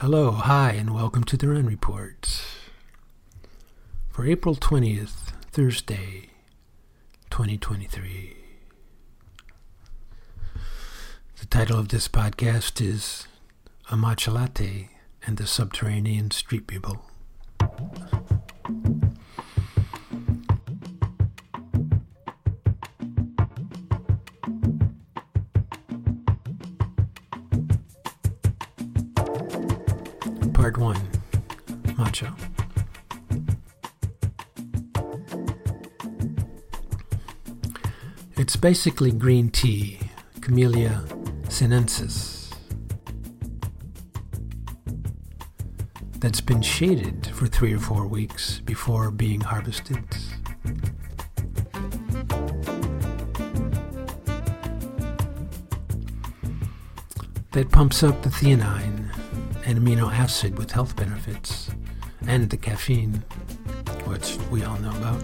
Hello, hi, and welcome to the Run Report. For April 20th, Thursday, 2023. The title of this podcast is A Matcha Latte and the Subterranean Street People. Part 1 Matcha. It's basically green tea, Camellia sinensis, that's been shaded for three or four weeks before being harvested. That pumps up the theanine, an amino acid with health benefits, and the caffeine, which we all know about.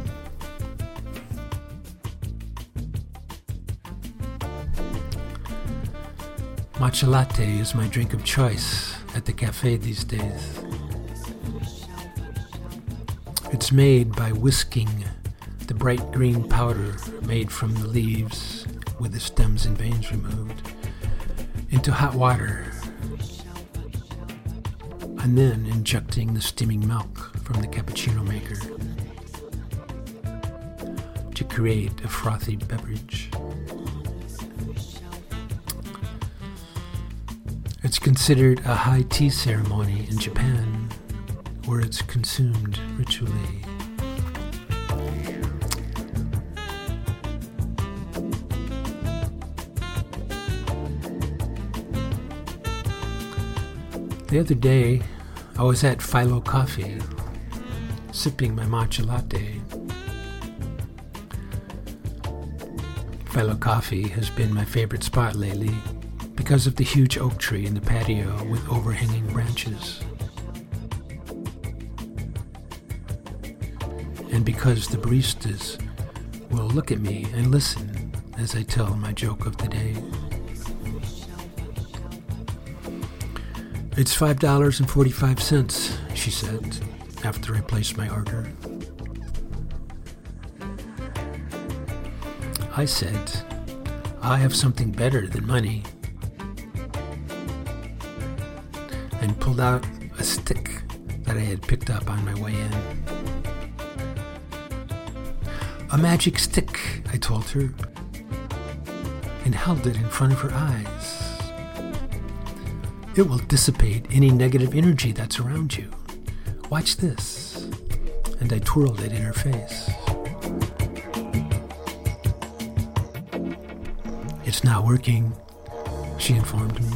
Matcha latte is my drink of choice at the cafe these days. It's made by whisking the bright green powder made from the leaves with the stems and veins removed into hot water and then injecting the steaming milk from the cappuccino maker to create a frothy beverage. It's considered a high tea ceremony in Japan, where it's consumed ritually. The other day, I was at Philo Coffee, sipping my matcha latte. Philo Coffee has been my favorite spot lately because of the huge oak tree in the patio with overhanging branches. And because the baristas will look at me and listen as I tell my joke of the day. It's $5.45, she said, after I placed my order. I said, I have something better than money. And pulled out a stick that I had picked up on my way in. A magic stick, I told her, and held it in front of her eyes. It will dissipate any negative energy that's around you. Watch this. And I twirled it in her face. It's not working, she informed me.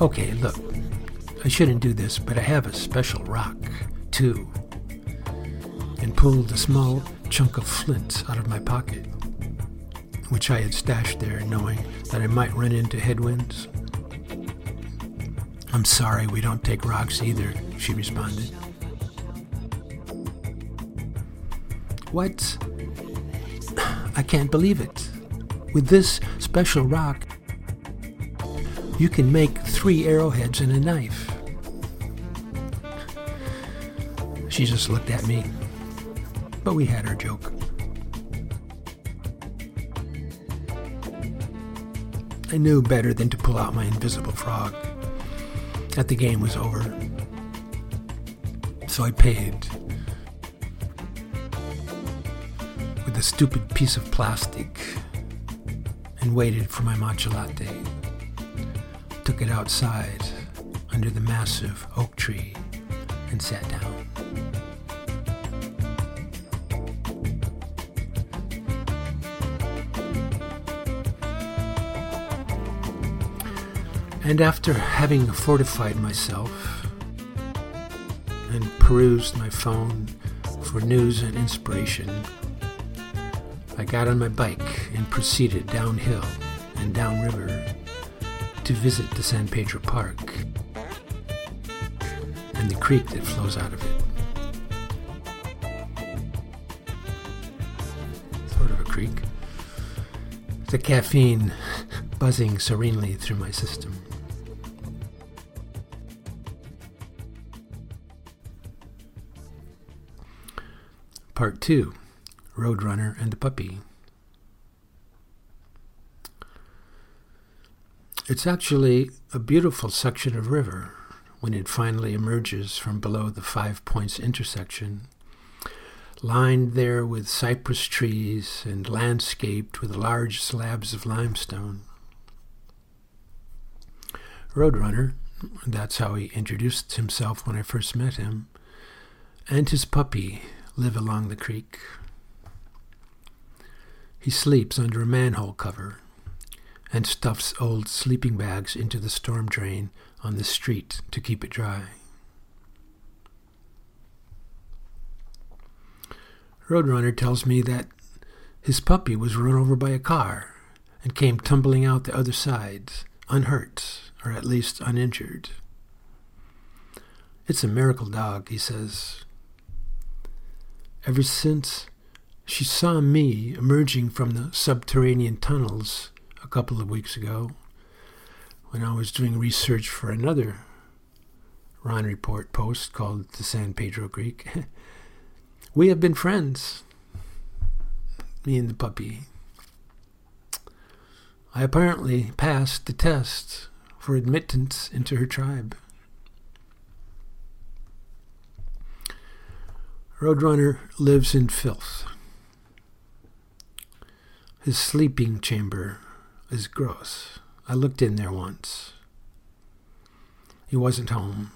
Okay, look, I shouldn't do this, but I have a special rock, too. And pulled a small chunk of flint out of my pocket which I had stashed there knowing that I might run into headwinds. I'm sorry, we don't take rocks either, she responded. What? I can't believe it. With this special rock, you can make three arrowheads and a knife. She just looked at me, but we had our joke. I knew better than to pull out my invisible frog. That the game was over. So I paid with a stupid piece of plastic and waited for my matcha latte. Took it outside under the massive oak tree and sat down. And after having fortified myself and perused my phone for news and inspiration, I got on my bike and proceeded downhill and downriver to visit the San Pedro Park and the creek that flows out of it. Sort of a creek. The caffeine buzzing serenely through my system. Part 2 Roadrunner and the Puppy. It's actually a beautiful section of river when it finally emerges from below the Five Points intersection, lined there with cypress trees and landscaped with large slabs of limestone. Roadrunner, that's how he introduced himself when I first met him, and his puppy live along the creek. He sleeps under a manhole cover and stuffs old sleeping bags into the storm drain on the street to keep it dry. Roadrunner tells me that his puppy was run over by a car and came tumbling out the other side, unhurt, or at least uninjured. It's a miracle dog, he says. Ever since she saw me emerging from the subterranean tunnels a couple of weeks ago, when I was doing research for another Ron Report post called the San Pedro Creek. we have been friends, me and the puppy. I apparently passed the test for admittance into her tribe. Roadrunner lives in filth. His sleeping chamber is gross. I looked in there once. He wasn't home.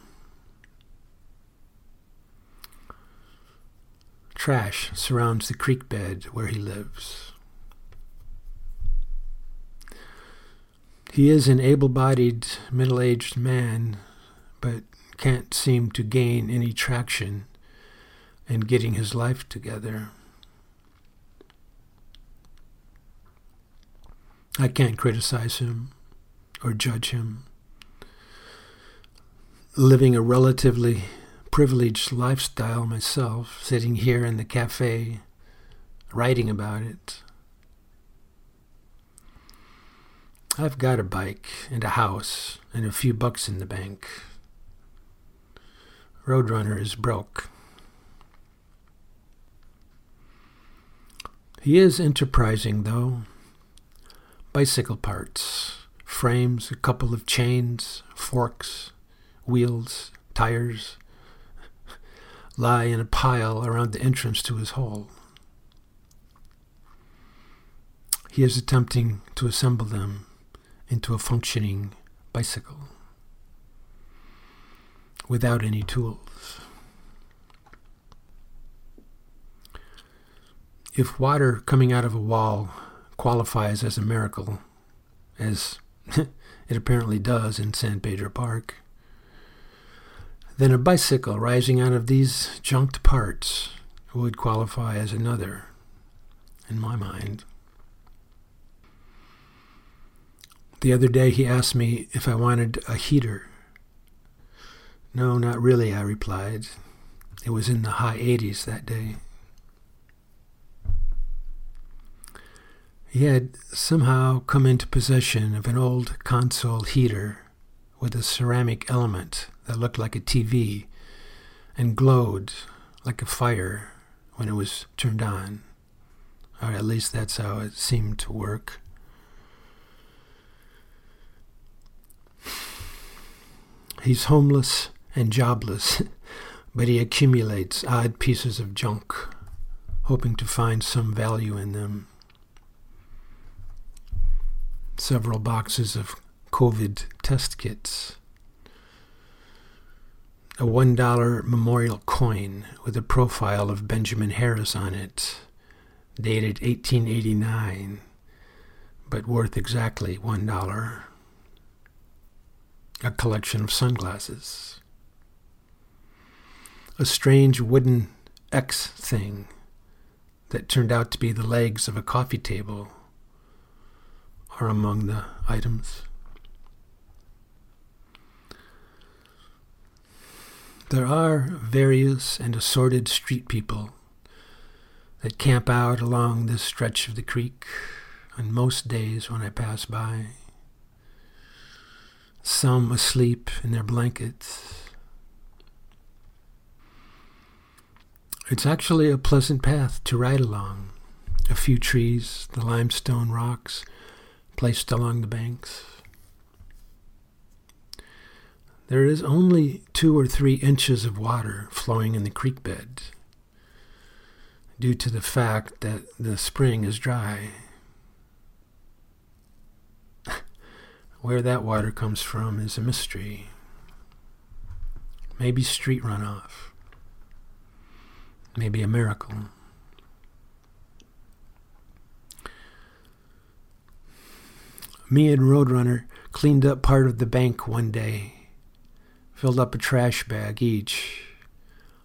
Trash surrounds the creek bed where he lives. He is an able bodied, middle aged man, but can't seem to gain any traction in getting his life together. I can't criticize him or judge him. Living a relatively privileged lifestyle myself, sitting here in the cafe, writing about it. I've got a bike and a house and a few bucks in the bank. Roadrunner is broke. He is enterprising, though. Bicycle parts frames, a couple of chains, forks, wheels, tires lie in a pile around the entrance to his hole. He is attempting to assemble them into a functioning bicycle without any tools. If water coming out of a wall qualifies as a miracle, as it apparently does in San Pedro Park. Then a bicycle rising out of these junked parts would qualify as another, in my mind. The other day he asked me if I wanted a heater. No, not really, I replied. It was in the high 80s that day. He had somehow come into possession of an old console heater with a ceramic element that looked like a TV and glowed like a fire when it was turned on. Or at least that's how it seemed to work. He's homeless and jobless, but he accumulates odd pieces of junk, hoping to find some value in them several boxes of COVID test kits, a $1 memorial coin with a profile of Benjamin Harrison on it, dated 1889, but worth exactly $1. A collection of sunglasses. A strange wooden X thing that turned out to be the legs of a coffee table are among the items. There are various and assorted street people that camp out along this stretch of the creek on most days when I pass by. some asleep in their blankets. It's actually a pleasant path to ride along. A few trees, the limestone rocks placed along the banks. There is only two or three inches of water flowing in the creek bed due to the fact that the spring is dry. Where that water comes from is a mystery. Maybe street runoff. Maybe a miracle. Me and Roadrunner cleaned up part of the bank one day filled up a trash bag each,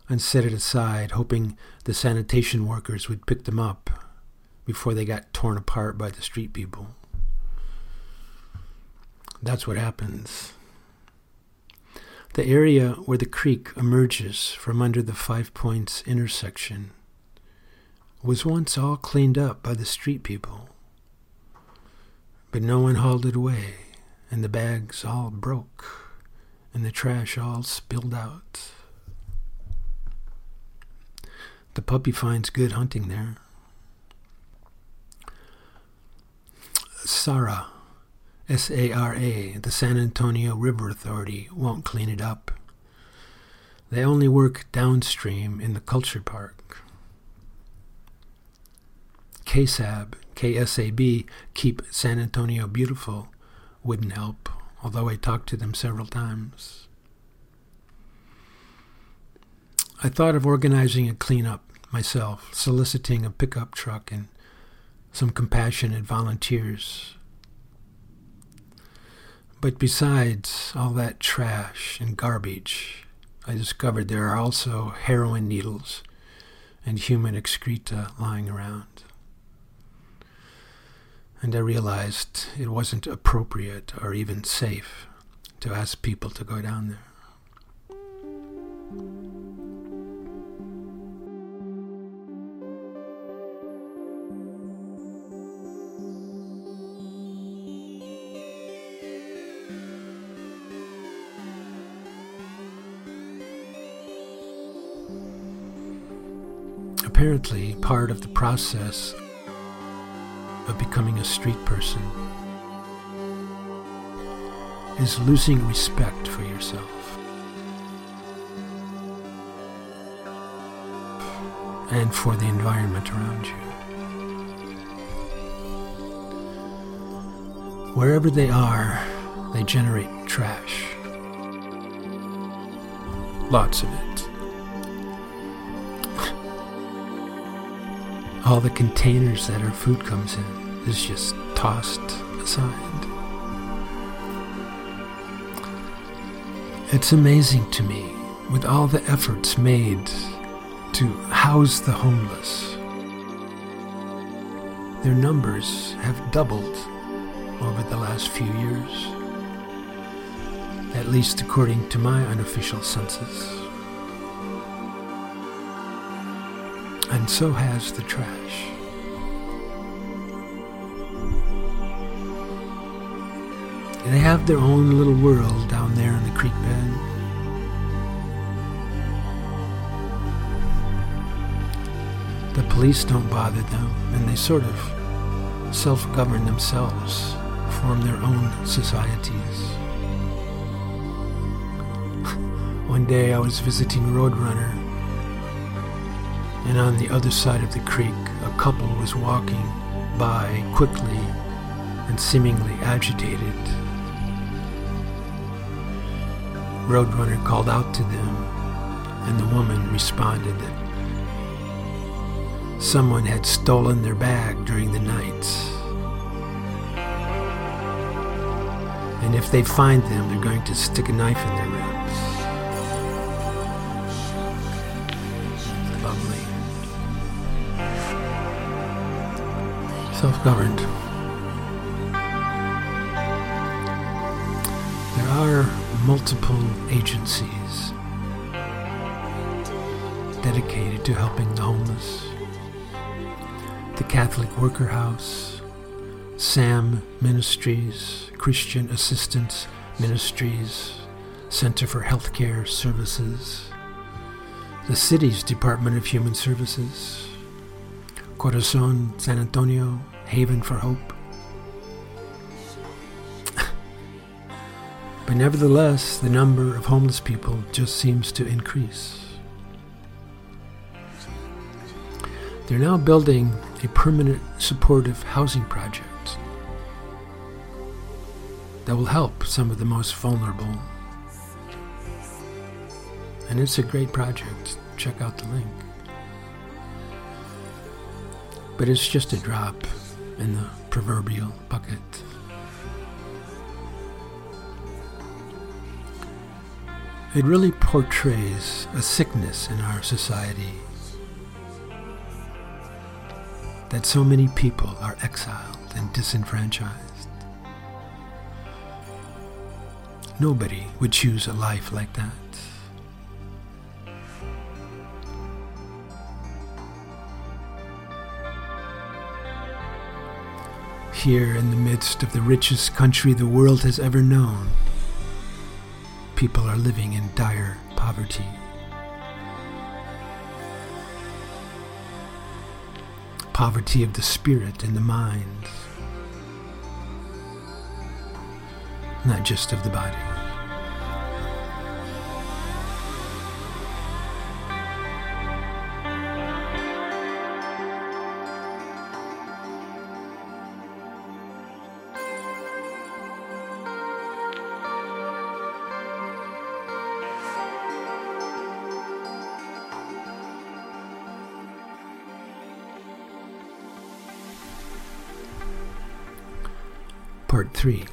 and set it aside, hoping the sanitation workers would pick them up before they got torn apart by the street people. That's what happens. The area where the creek emerges from under the Five Points intersection was once all cleaned up by the street people. But no one hauled it away, and the bags all broke and the trash all spilled out. The puppy finds good hunting there. SARA, S A R A, the San Antonio River Authority, won't clean it up. They only work downstream in the culture park. KSAB, KSAB, Keep San Antonio Beautiful, wouldn't help although I talked to them several times. I thought of organizing a cleanup myself, soliciting a pickup truck and some compassionate volunteers. But besides all that trash and garbage, I discovered there are also heroin needles and human excreta lying around and I realized it wasn't appropriate or even safe to ask people to go down there. Apparently, part of the process of becoming a street person is losing respect for yourself and for the environment around you. Wherever they are, they generate trash. Lots of it. All the containers that our food comes in is just tossed aside. It's amazing to me, with all the efforts made to house the homeless, their numbers have doubled over the last few years, at least according to my unofficial census. And so has the trash. They have their own little world down there in the creek bed. The police don't bother them, and they sort of self govern themselves, form their own societies. One day I was visiting Roadrunner and on the other side of the creek, a couple was walking by quickly and seemingly agitated. Roadrunner called out to them, and the woman responded that someone had stolen their bag during the night. And if they find them, they're going to stick a knife in their ribs. Self governed. There are multiple agencies dedicated to helping the homeless. The Catholic Worker House, SAM Ministries, Christian Assistance Ministries, Center for Healthcare Services, the city's Department of Human Services, Corazon San Antonio, Haven for Hope. but nevertheless, the number of homeless people just seems to increase. They're now building a permanent supportive housing project that will help some of the most vulnerable. And it's a great project. Check out the link. But it's just a drop in the proverbial bucket. It really portrays a sickness in our society that so many people are exiled and disenfranchised. Nobody would choose a life like that. Here in the midst of the richest country the world has ever known, people are living in dire poverty. poverty of the spirit and the mind, not just of the body. Part 3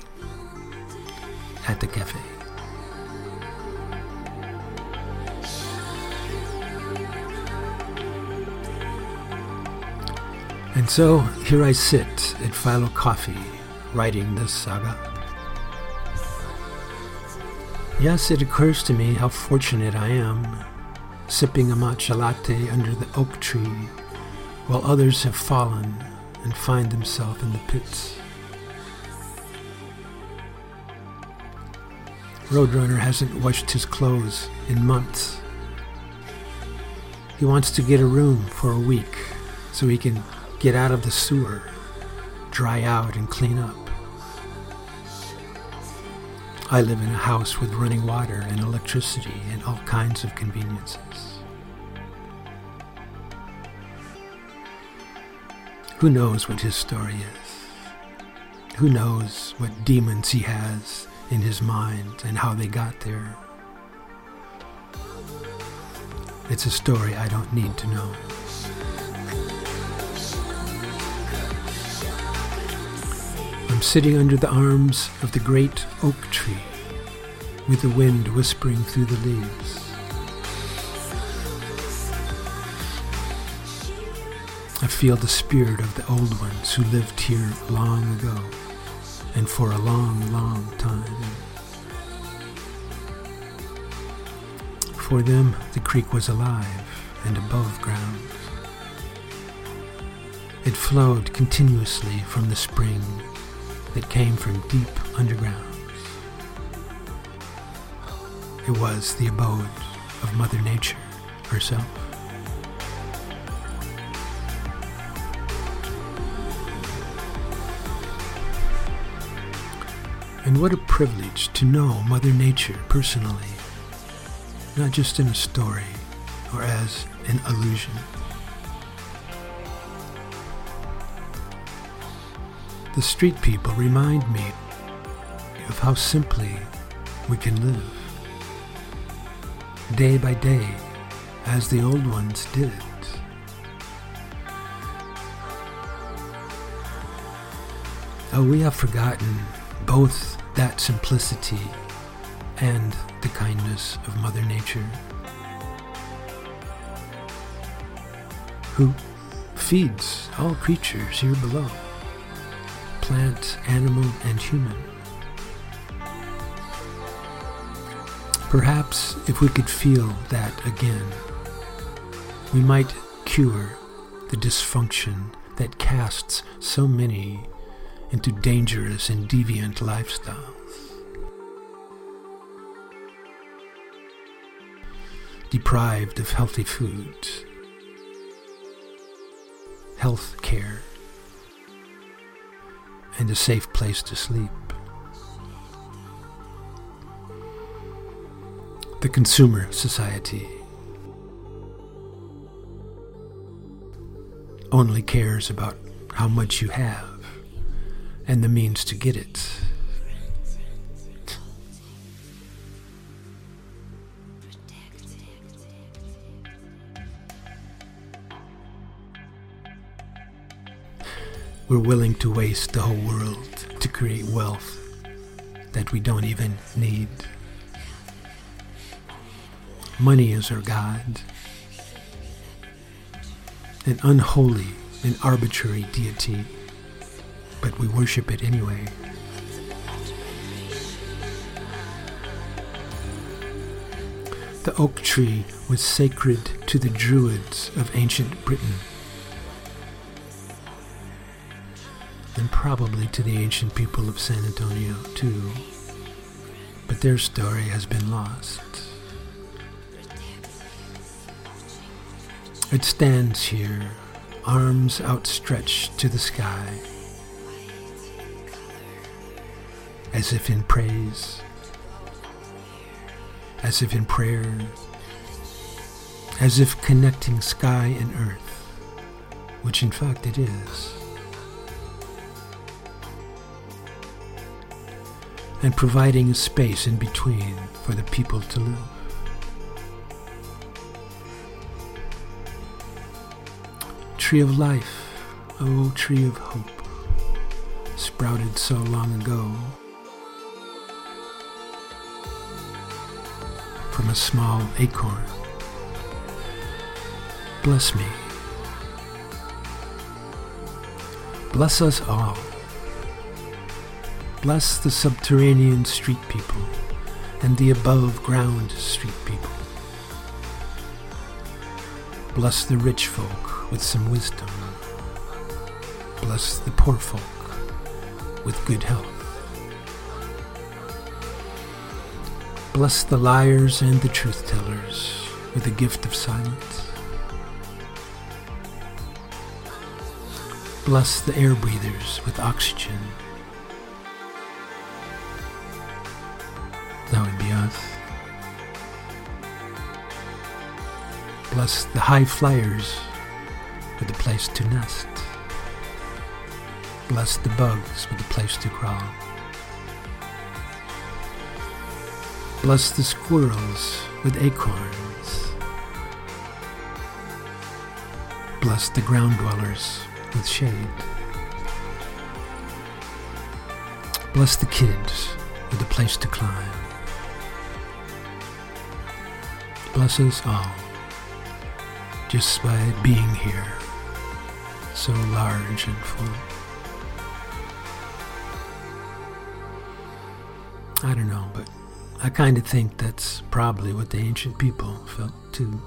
At the Cafe. And so here I sit at Philo Coffee, writing this saga. Yes, it occurs to me how fortunate I am, sipping a matcha latte under the oak tree, while others have fallen and find themselves in the pits. Roadrunner hasn't washed his clothes in months. He wants to get a room for a week so he can get out of the sewer, dry out, and clean up. I live in a house with running water and electricity and all kinds of conveniences. Who knows what his story is? Who knows what demons he has in his mind and how they got there. It's a story I don't need to know. I'm sitting under the arms of the great oak tree with the wind whispering through the leaves. I feel the spirit of the old ones who lived here long ago and for a long, long time. For them, the creek was alive and above ground. It flowed continuously from the spring that came from deep underground. It was the abode of Mother Nature herself. And what a privilege to know Mother Nature personally, not just in a story or as an illusion. The street people remind me of how simply we can live, day by day, as the old ones did. Oh, we have forgotten both that simplicity and the kindness of Mother Nature, who feeds all creatures here below plant, animal, and human. Perhaps if we could feel that again, we might cure the dysfunction that casts so many into dangerous and deviant lifestyles. Deprived of healthy food, health care, and a safe place to sleep. The consumer society only cares about how much you have and the means to get it. We're willing to waste the whole world to create wealth that we don't even need. Money is our God, an unholy and arbitrary deity, but we worship it anyway. The oak tree was sacred to the Druids of ancient Britain. and probably to the ancient people of San Antonio too. But their story has been lost. It stands here, arms outstretched to the sky, as if in praise, as if in prayer, as if connecting sky and earth, which in fact it is. and providing a space in between for the people to live. Tree of life, oh tree of hope, sprouted so long ago. From a small acorn. Bless me. Bless us all. Bless the subterranean street people and the above ground street people. Bless the rich folk with some wisdom. Bless the poor folk with good health. Bless the liars and the truth tellers with the gift of silence. Bless the air breathers with oxygen That would be us. Bless the high flyers with a place to nest. Bless the bugs with a place to crawl. Bless the squirrels with acorns. Bless the ground dwellers with shade. Bless the kids with a place to climb. bless us all just by being here, so large and full. I don't know, but I kind of think that's probably what the ancient people felt too.